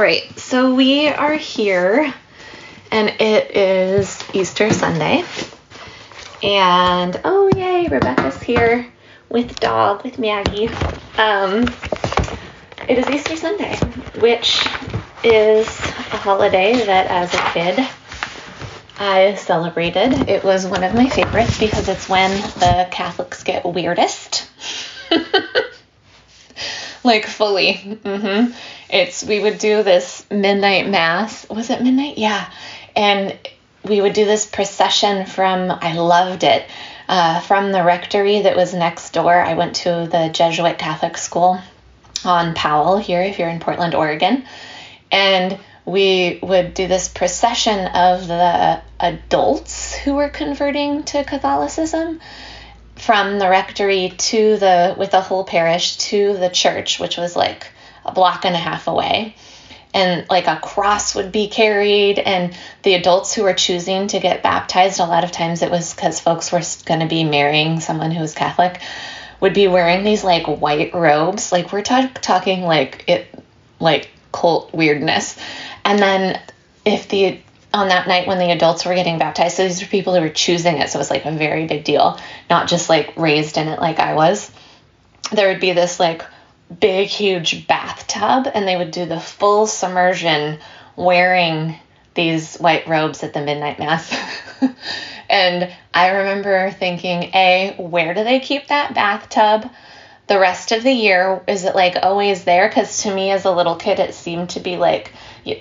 All right, so we are here, and it is Easter Sunday. And oh, yay, Rebecca's here with dog, with Maggie. Um, it is Easter Sunday, which is a holiday that as a kid I celebrated. It was one of my favorites because it's when the Catholics get weirdest. like fully. Mm-hmm. It's we would do this midnight mass. Was it midnight? Yeah, and we would do this procession from. I loved it. Uh, from the rectory that was next door. I went to the Jesuit Catholic school on Powell here, if you're in Portland, Oregon, and we would do this procession of the adults who were converting to Catholicism from the rectory to the with the whole parish to the church, which was like a block and a half away. And like a cross would be carried, and the adults who were choosing to get baptized, a lot of times it was because folks were going to be marrying someone who was Catholic, would be wearing these like white robes. Like we're talking like it, like cult weirdness. And then if the on that night when the adults were getting baptized. So these were people who were choosing it. So it was like a very big deal, not just like raised in it like I was. There would be this like big, huge bathtub, and they would do the full submersion wearing these white robes at the midnight mass. and I remember thinking, A, where do they keep that bathtub? The rest of the year, is it like always there? Because to me as a little kid, it seemed to be like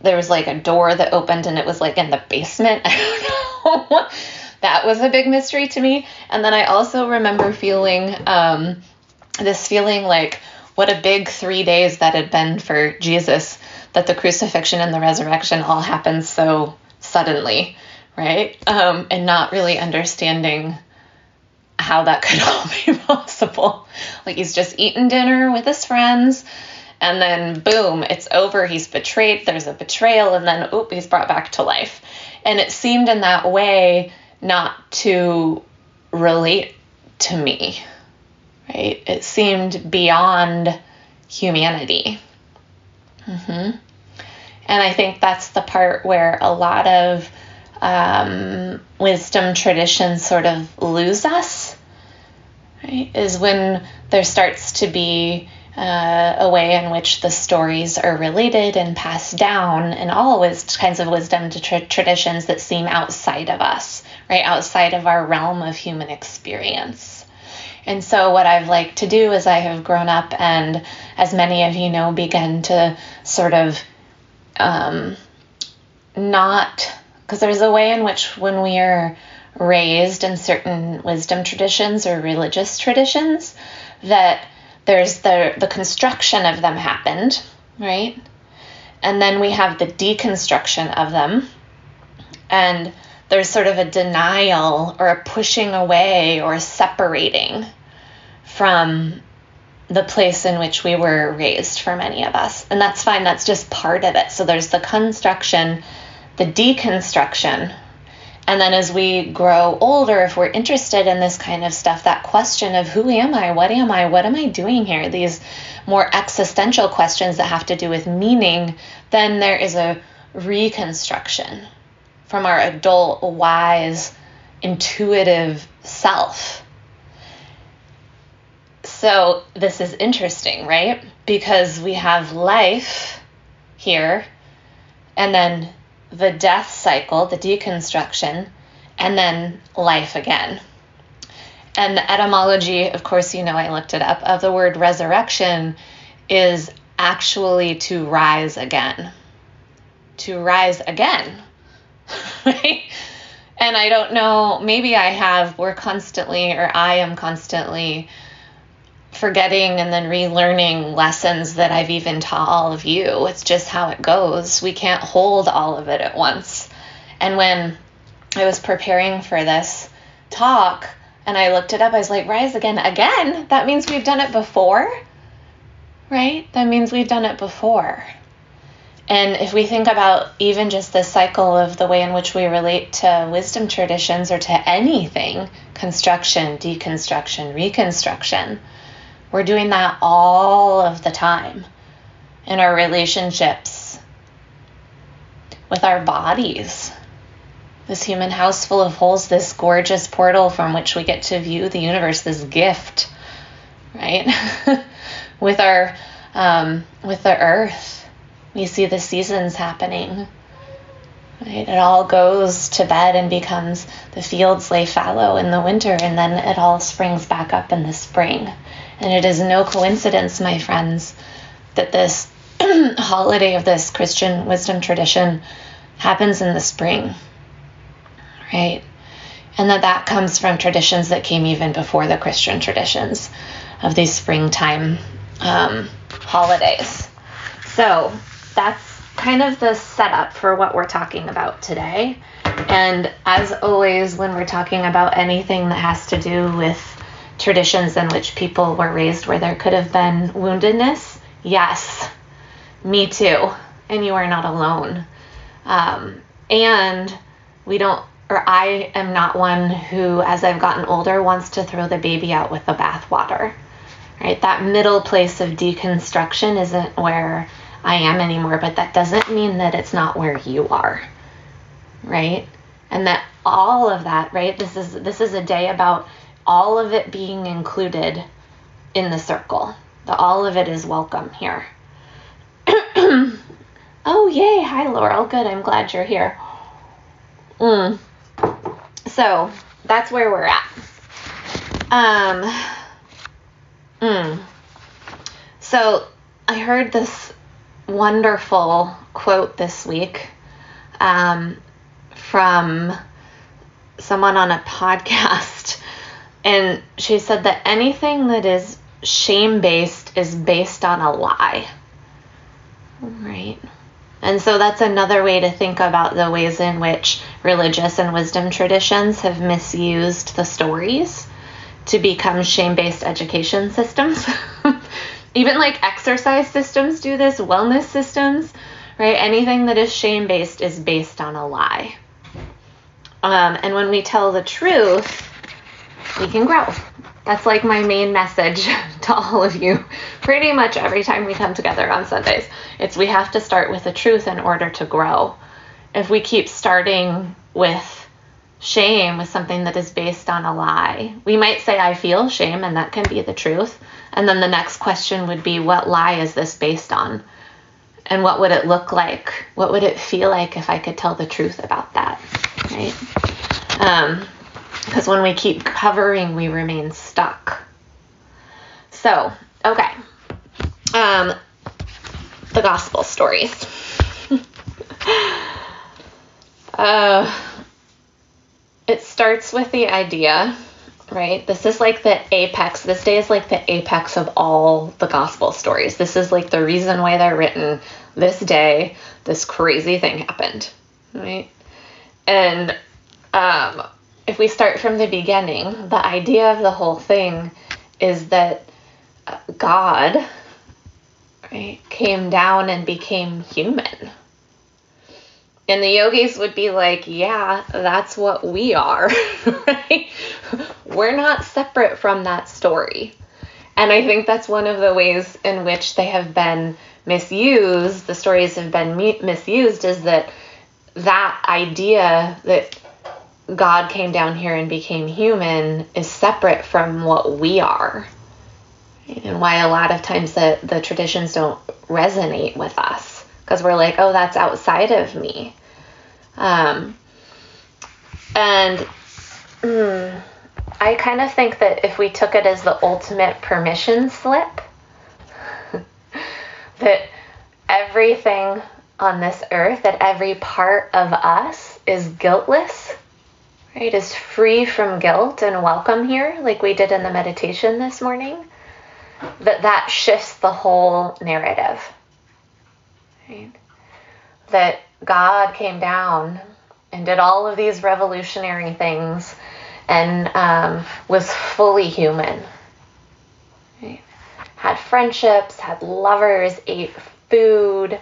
there was like a door that opened and it was like in the basement. I don't know. that was a big mystery to me. And then I also remember feeling um, this feeling like what a big three days that had been for Jesus, that the crucifixion and the resurrection all happened so suddenly, right? Um, and not really understanding how that could all be possible. Like he's just eating dinner with his friends and then boom, it's over. He's betrayed. There's a betrayal, and then oop, he's brought back to life. And it seemed in that way not to relate to me, right? It seemed beyond humanity. Mm-hmm. And I think that's the part where a lot of um, wisdom traditions sort of lose us, right? Is when there starts to be uh, a way in which the stories are related and passed down, and all wis- kinds of wisdom to tra- traditions that seem outside of us, right? Outside of our realm of human experience. And so, what I've liked to do as I have grown up, and as many of you know, begin to sort of um, not, because there's a way in which when we are raised in certain wisdom traditions or religious traditions, that there's the the construction of them happened, right? And then we have the deconstruction of them. And there's sort of a denial or a pushing away or a separating from the place in which we were raised for many of us. And that's fine, that's just part of it. So there's the construction, the deconstruction, and then as we grow older, if we're interested in this kind of stuff, that question of who am I? What am I? What am I doing here? These more existential questions that have to do with meaning, then there is a reconstruction from our adult, wise, intuitive self. So this is interesting, right? Because we have life here and then the death cycle, the deconstruction, and then life again. And the etymology, of course, you know, I looked it up, of the word resurrection is actually to rise again. To rise again? And I don't know, maybe I have, we're constantly, or I am constantly forgetting and then relearning lessons that I've even taught all of you. It's just how it goes. We can't hold all of it at once. And when I was preparing for this talk and I looked it up, I was like, rise again, again? That means we've done it before, right? That means we've done it before. And if we think about even just the cycle of the way in which we relate to wisdom traditions or to anything construction, deconstruction, reconstruction we're doing that all of the time in our relationships with our bodies. This human house full of holes, this gorgeous portal from which we get to view the universe, this gift, right? with our um, with the earth, we see the seasons happening. Right? It all goes to bed and becomes the fields lay fallow in the winter, and then it all springs back up in the spring. And it is no coincidence, my friends, that this holiday of this Christian wisdom tradition happens in the spring, right? And that that comes from traditions that came even before the Christian traditions of these springtime um, holidays. So that's kind of the setup for what we're talking about today. And as always, when we're talking about anything that has to do with traditions in which people were raised where there could have been woundedness, yes, me too. And you are not alone. Um, and we don't, or I am not one who, as I've gotten older, wants to throw the baby out with the bathwater. Right? That middle place of deconstruction isn't where I am anymore, but that doesn't mean that it's not where you are. Right? And that all of that, right? This is this is a day about all of it being included in the circle. That all of it is welcome here. oh, yay. Hi, Laurel. Good. I'm glad you're here. Mm. So that's where we're at. Um, mm. So I heard this wonderful quote this week um, from someone on a podcast. And she said that anything that is shame based is based on a lie. Right. And so that's another way to think about the ways in which religious and wisdom traditions have misused the stories to become shame based education systems. Even like exercise systems do this, wellness systems, right? Anything that is shame based is based on a lie. Um, and when we tell the truth, we can grow. That's like my main message to all of you pretty much every time we come together on Sundays. It's we have to start with the truth in order to grow. If we keep starting with shame with something that is based on a lie, we might say, I feel shame, and that can be the truth. And then the next question would be, what lie is this based on? And what would it look like? What would it feel like if I could tell the truth about that? Right? Um, because when we keep covering, we remain stuck. So, okay. Um, the gospel stories. uh, it starts with the idea, right? This is like the apex. This day is like the apex of all the gospel stories. This is like the reason why they're written. This day, this crazy thing happened, right? And um, if we start from the beginning, the idea of the whole thing is that uh, God right, came down and became human. And the yogis would be like, yeah, that's what we are, right? We're not separate from that story. And I think that's one of the ways in which they have been misused, the stories have been misused, is that that idea that God came down here and became human is separate from what we are. And why a lot of times the, the traditions don't resonate with us because we're like, oh, that's outside of me. Um, and mm, I kind of think that if we took it as the ultimate permission slip, that everything on this earth, that every part of us is guiltless right, is free from guilt and welcome here, like we did in the meditation this morning, that that shifts the whole narrative. Right? That God came down and did all of these revolutionary things and um, was fully human. Right? Had friendships, had lovers, ate food,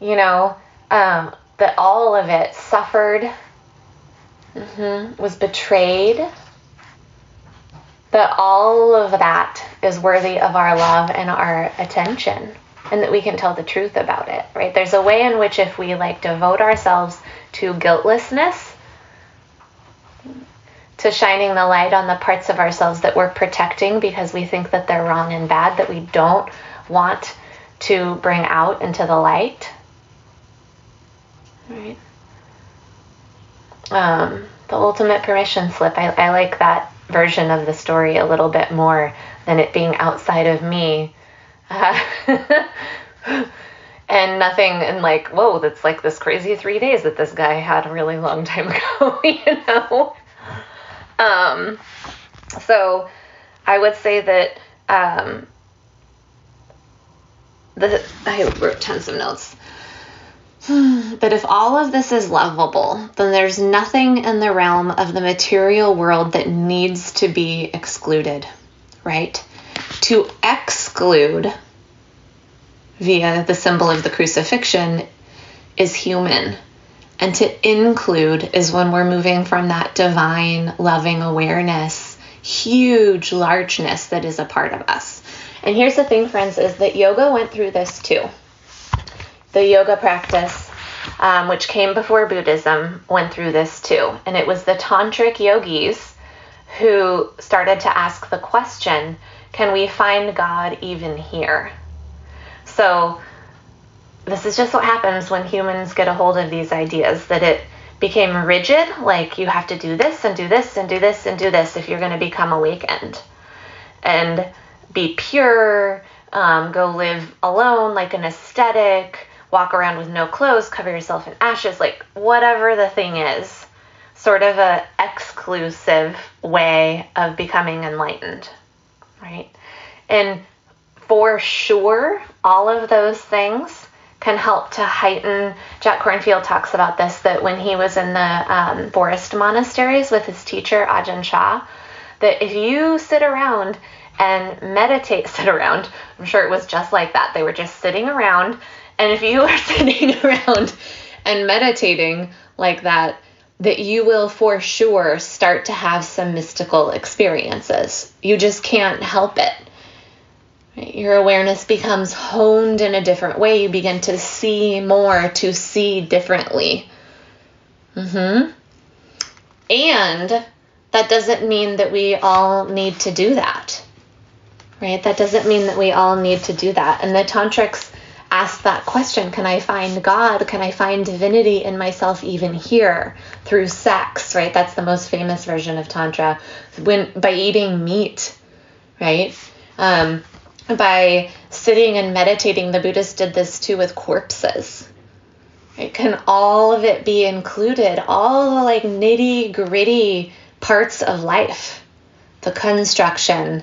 you know, um, that all of it suffered mm-hmm. was betrayed, that all of that is worthy of our love and our attention. and that we can tell the truth about it, right? There's a way in which if we like devote ourselves to guiltlessness, to shining the light on the parts of ourselves that we're protecting because we think that they're wrong and bad, that we don't want to bring out into the light. Right? Um, the ultimate permission slip. I, I like that version of the story a little bit more than it being outside of me. Uh, and nothing and like whoa that's like this crazy three days that this guy had a really long time ago you know um so i would say that um the i wrote tons of notes that if all of this is lovable then there's nothing in the realm of the material world that needs to be excluded right to exclude via the symbol of the crucifixion is human. And to include is when we're moving from that divine, loving awareness, huge largeness that is a part of us. And here's the thing, friends, is that yoga went through this too. The yoga practice, um, which came before Buddhism, went through this too. And it was the tantric yogis who started to ask the question can we find God even here? So this is just what happens when humans get a hold of these ideas that it became rigid, like you have to do this and do this and do this and do this if you're going to become awakened. And be pure, um, go live alone like an ascetic, walk around with no clothes, cover yourself in ashes, like whatever the thing is. Sort of a exclusive way of becoming enlightened, right? And for sure, all of those things can help to heighten. Jack Kornfield talks about this that when he was in the um, forest monasteries with his teacher, Ajahn Chah, that if you sit around and meditate, sit around, I'm sure it was just like that. They were just sitting around. And if you are sitting around and meditating like that, that you will for sure start to have some mystical experiences. You just can't help it. Your awareness becomes honed in a different way. You begin to see more, to see differently. Mm-hmm. And that doesn't mean that we all need to do that. Right? That doesn't mean that we all need to do that. And the tantrics ask that question Can I find God? Can I find divinity in myself even here through sex? Right? That's the most famous version of Tantra. When by eating meat, right? Um, by sitting and meditating. The Buddhists did this too with corpses. Right? Can all of it be included? All the like nitty gritty parts of life, the construction,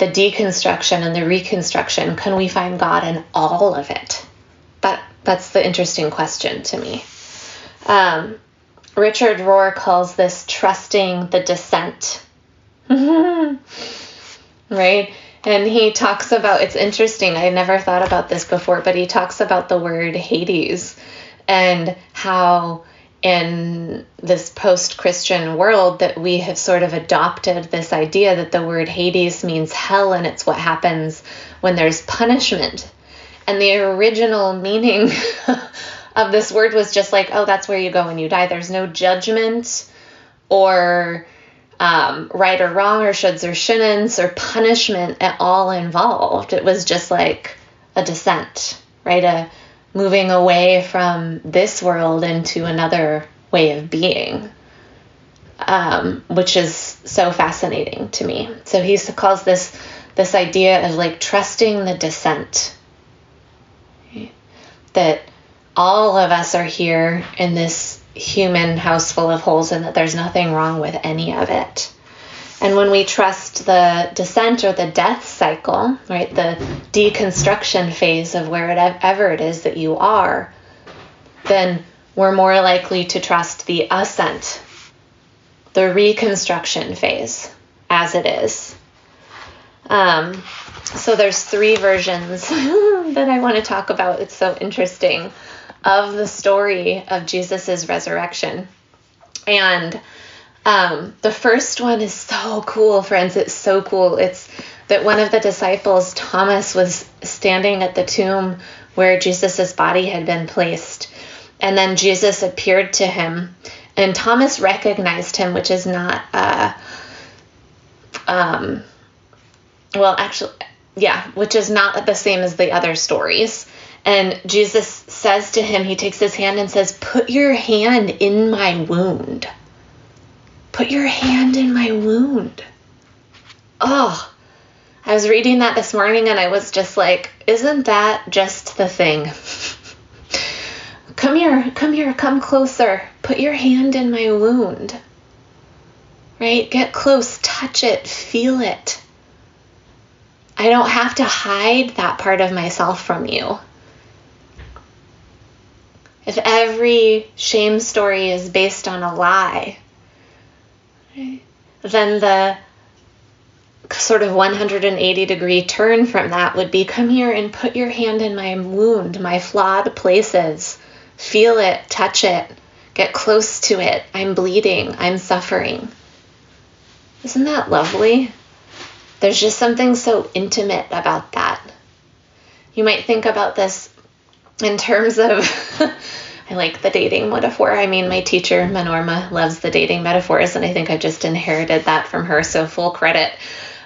the deconstruction, and the reconstruction. Can we find God in all of it? That that's the interesting question to me. Um, Richard Rohr calls this trusting the descent. right? And he talks about it's interesting. I never thought about this before, but he talks about the word Hades and how in this post-Christian world that we have sort of adopted this idea that the word Hades means hell and it's what happens when there's punishment. And the original meaning of this word was just like, oh, that's where you go when you die. There's no judgment or um, right or wrong or shoulds or shouldn'ts or punishment at all involved. It was just like a descent, right? A moving away from this world into another way of being, um, which is so fascinating to me. So he calls this this idea of like trusting the descent. That all of us are here in this human house full of holes and that there's nothing wrong with any of it. And when we trust the descent or the death cycle, right, the deconstruction phase of wherever it is that you are, then we're more likely to trust the ascent, the reconstruction phase as it is. Um, so there's three versions that I want to talk about. It's so interesting of the story of Jesus's resurrection. And um, the first one is so cool, friends. It's so cool. It's that one of the disciples, Thomas, was standing at the tomb where Jesus' body had been placed. And then Jesus appeared to him, and Thomas recognized him, which is not, uh, um, well, actually, yeah, which is not the same as the other stories. And Jesus says to him, he takes his hand and says, Put your hand in my wound. Put your hand in my wound. Oh, I was reading that this morning and I was just like, Isn't that just the thing? come here, come here, come closer. Put your hand in my wound. Right? Get close, touch it, feel it. I don't have to hide that part of myself from you. If every shame story is based on a lie, then the sort of 180 degree turn from that would be come here and put your hand in my wound, my flawed places. Feel it, touch it, get close to it. I'm bleeding, I'm suffering. Isn't that lovely? There's just something so intimate about that. You might think about this in terms of I like the dating metaphor. I mean, my teacher, Manorama, loves the dating metaphors, and I think I just inherited that from her, so full credit.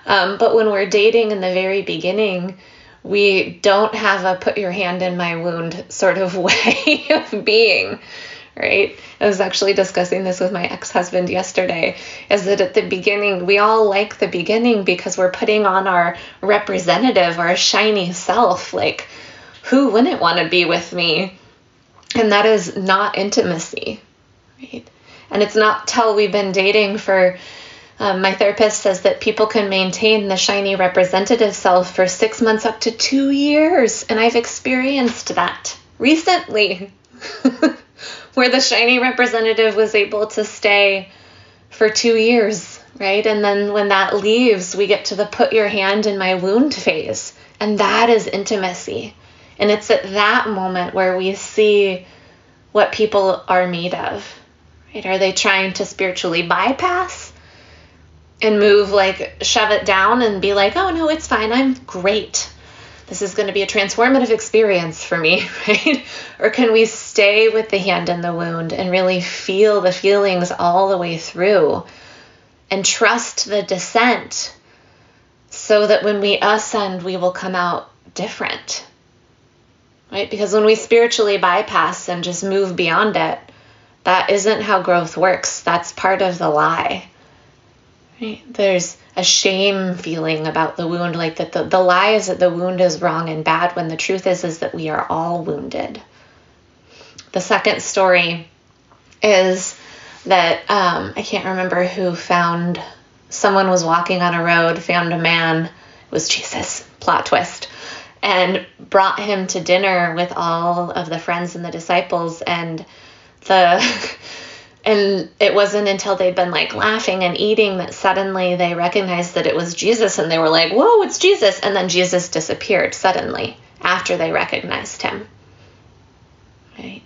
Um, but when we're dating in the very beginning, we don't have a put your hand in my wound sort of way of being, right? I was actually discussing this with my ex husband yesterday is that at the beginning, we all like the beginning because we're putting on our representative, our shiny self. Like, who wouldn't want to be with me? And that is not intimacy, right? And it's not till we've been dating for, um, my therapist says that people can maintain the shiny representative self for six months up to two years. And I've experienced that recently, where the shiny representative was able to stay for two years, right? And then when that leaves, we get to the put your hand in my wound phase. And that is intimacy. And it's at that moment where we see what people are made of. Right? Are they trying to spiritually bypass and move like shove it down and be like, "Oh no, it's fine. I'm great. This is going to be a transformative experience for me," right? Or can we stay with the hand in the wound and really feel the feelings all the way through and trust the descent so that when we ascend, we will come out different? Right? Because when we spiritually bypass and just move beyond it, that isn't how growth works. That's part of the lie. Right? There's a shame feeling about the wound, like that the, the lie is that the wound is wrong and bad when the truth is is that we are all wounded. The second story is that um, I can't remember who found someone was walking on a road, found a man, it was Jesus, plot twist and brought him to dinner with all of the friends and the disciples and the and it wasn't until they'd been like laughing and eating that suddenly they recognized that it was Jesus and they were like, "Whoa, it's Jesus!" And then Jesus disappeared suddenly after they recognized him. Right.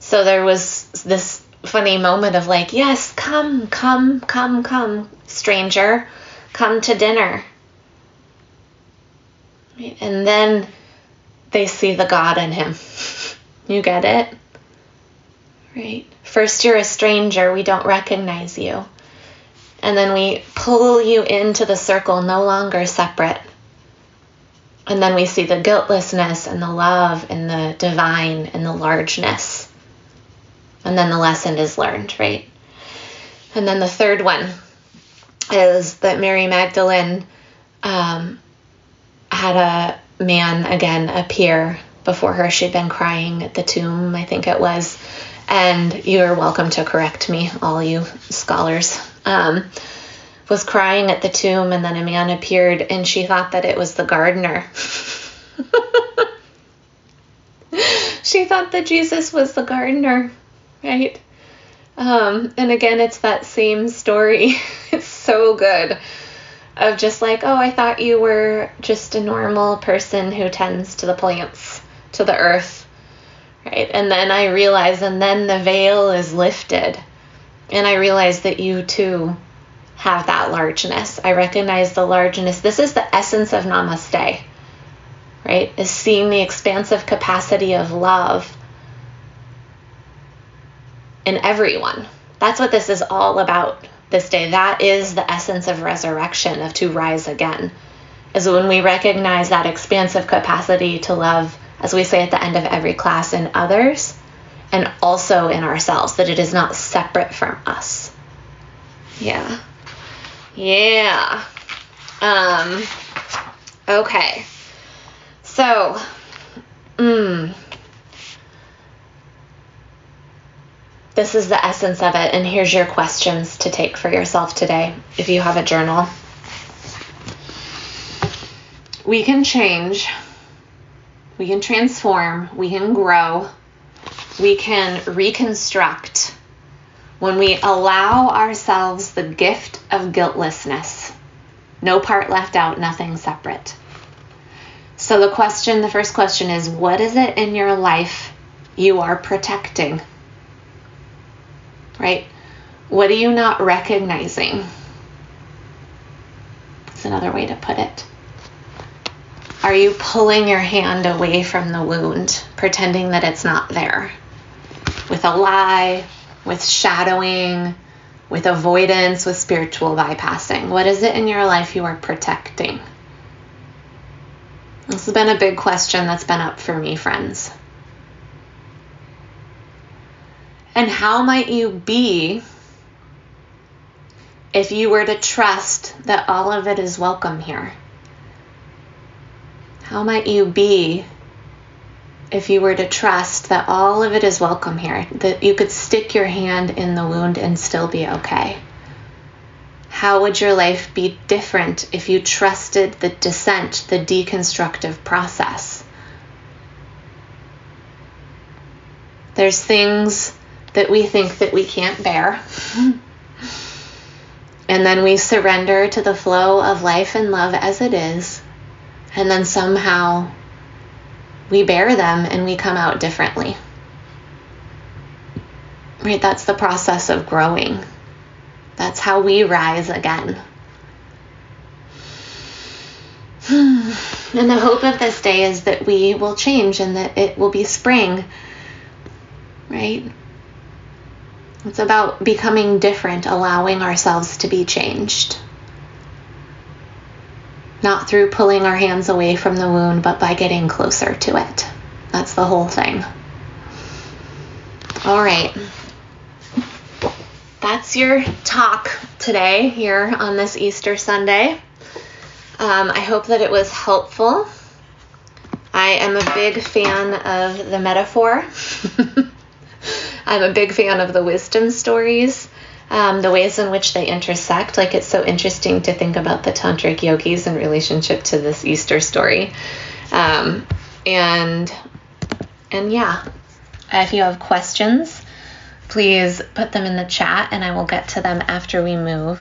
So there was this funny moment of like, "Yes, come, come, come, come, stranger, come to dinner." And then they see the God in him. You get it? Right? First, you're a stranger, we don't recognize you. And then we pull you into the circle, no longer separate. And then we see the guiltlessness and the love and the divine and the largeness. And then the lesson is learned, right? And then the third one is that Mary Magdalene um, had a man again appear before her. She'd been crying at the tomb, I think it was. And you're welcome to correct me, all you scholars. Um, was crying at the tomb, and then a man appeared, and she thought that it was the gardener. she thought that Jesus was the gardener, right? Um, and again, it's that same story. it's so good of just like, oh, I thought you were just a normal person who tends to the plants, to the earth, right? And then I realize, and then the veil is lifted, and I realize that you too have that largeness. I recognize the largeness. This is the essence of namaste, right? Is seeing the expansive capacity of love in everyone. That's what this is all about this day. That is the essence of resurrection, of to rise again, is when we recognize that expansive capacity to love, as we say at the end of every class, in others and also in ourselves, that it is not separate from us. Yeah. Yeah. Um, okay. So, mm, this is the essence of it. And here's your questions to take for yourself today if you have a journal. We can change, we can transform, we can grow, we can reconstruct when we allow ourselves the gift of guiltlessness. No part left out, nothing separate. So, the question, the first question is what is it in your life you are protecting? Right? What are you not recognizing? It's another way to put it. Are you pulling your hand away from the wound, pretending that it's not there? With a lie, with shadowing, with avoidance, with spiritual bypassing? What is it in your life you are protecting? This has been a big question that's been up for me, friends. And how might you be if you were to trust that all of it is welcome here? How might you be if you were to trust that all of it is welcome here, that you could stick your hand in the wound and still be okay? How would your life be different if you trusted the descent, the deconstructive process? There's things that we think that we can't bear. and then we surrender to the flow of life and love as it is. And then somehow we bear them and we come out differently. Right? That's the process of growing. That's how we rise again. And the hope of this day is that we will change and that it will be spring, right? It's about becoming different, allowing ourselves to be changed. Not through pulling our hands away from the wound, but by getting closer to it. That's the whole thing. All right. That's your talk today here on this Easter Sunday. Um, I hope that it was helpful. I am a big fan of the metaphor. I'm a big fan of the wisdom stories, um, the ways in which they intersect. Like it's so interesting to think about the tantric yogis in relationship to this Easter story. Um, and and yeah, if you have questions, please put them in the chat and I will get to them after we move.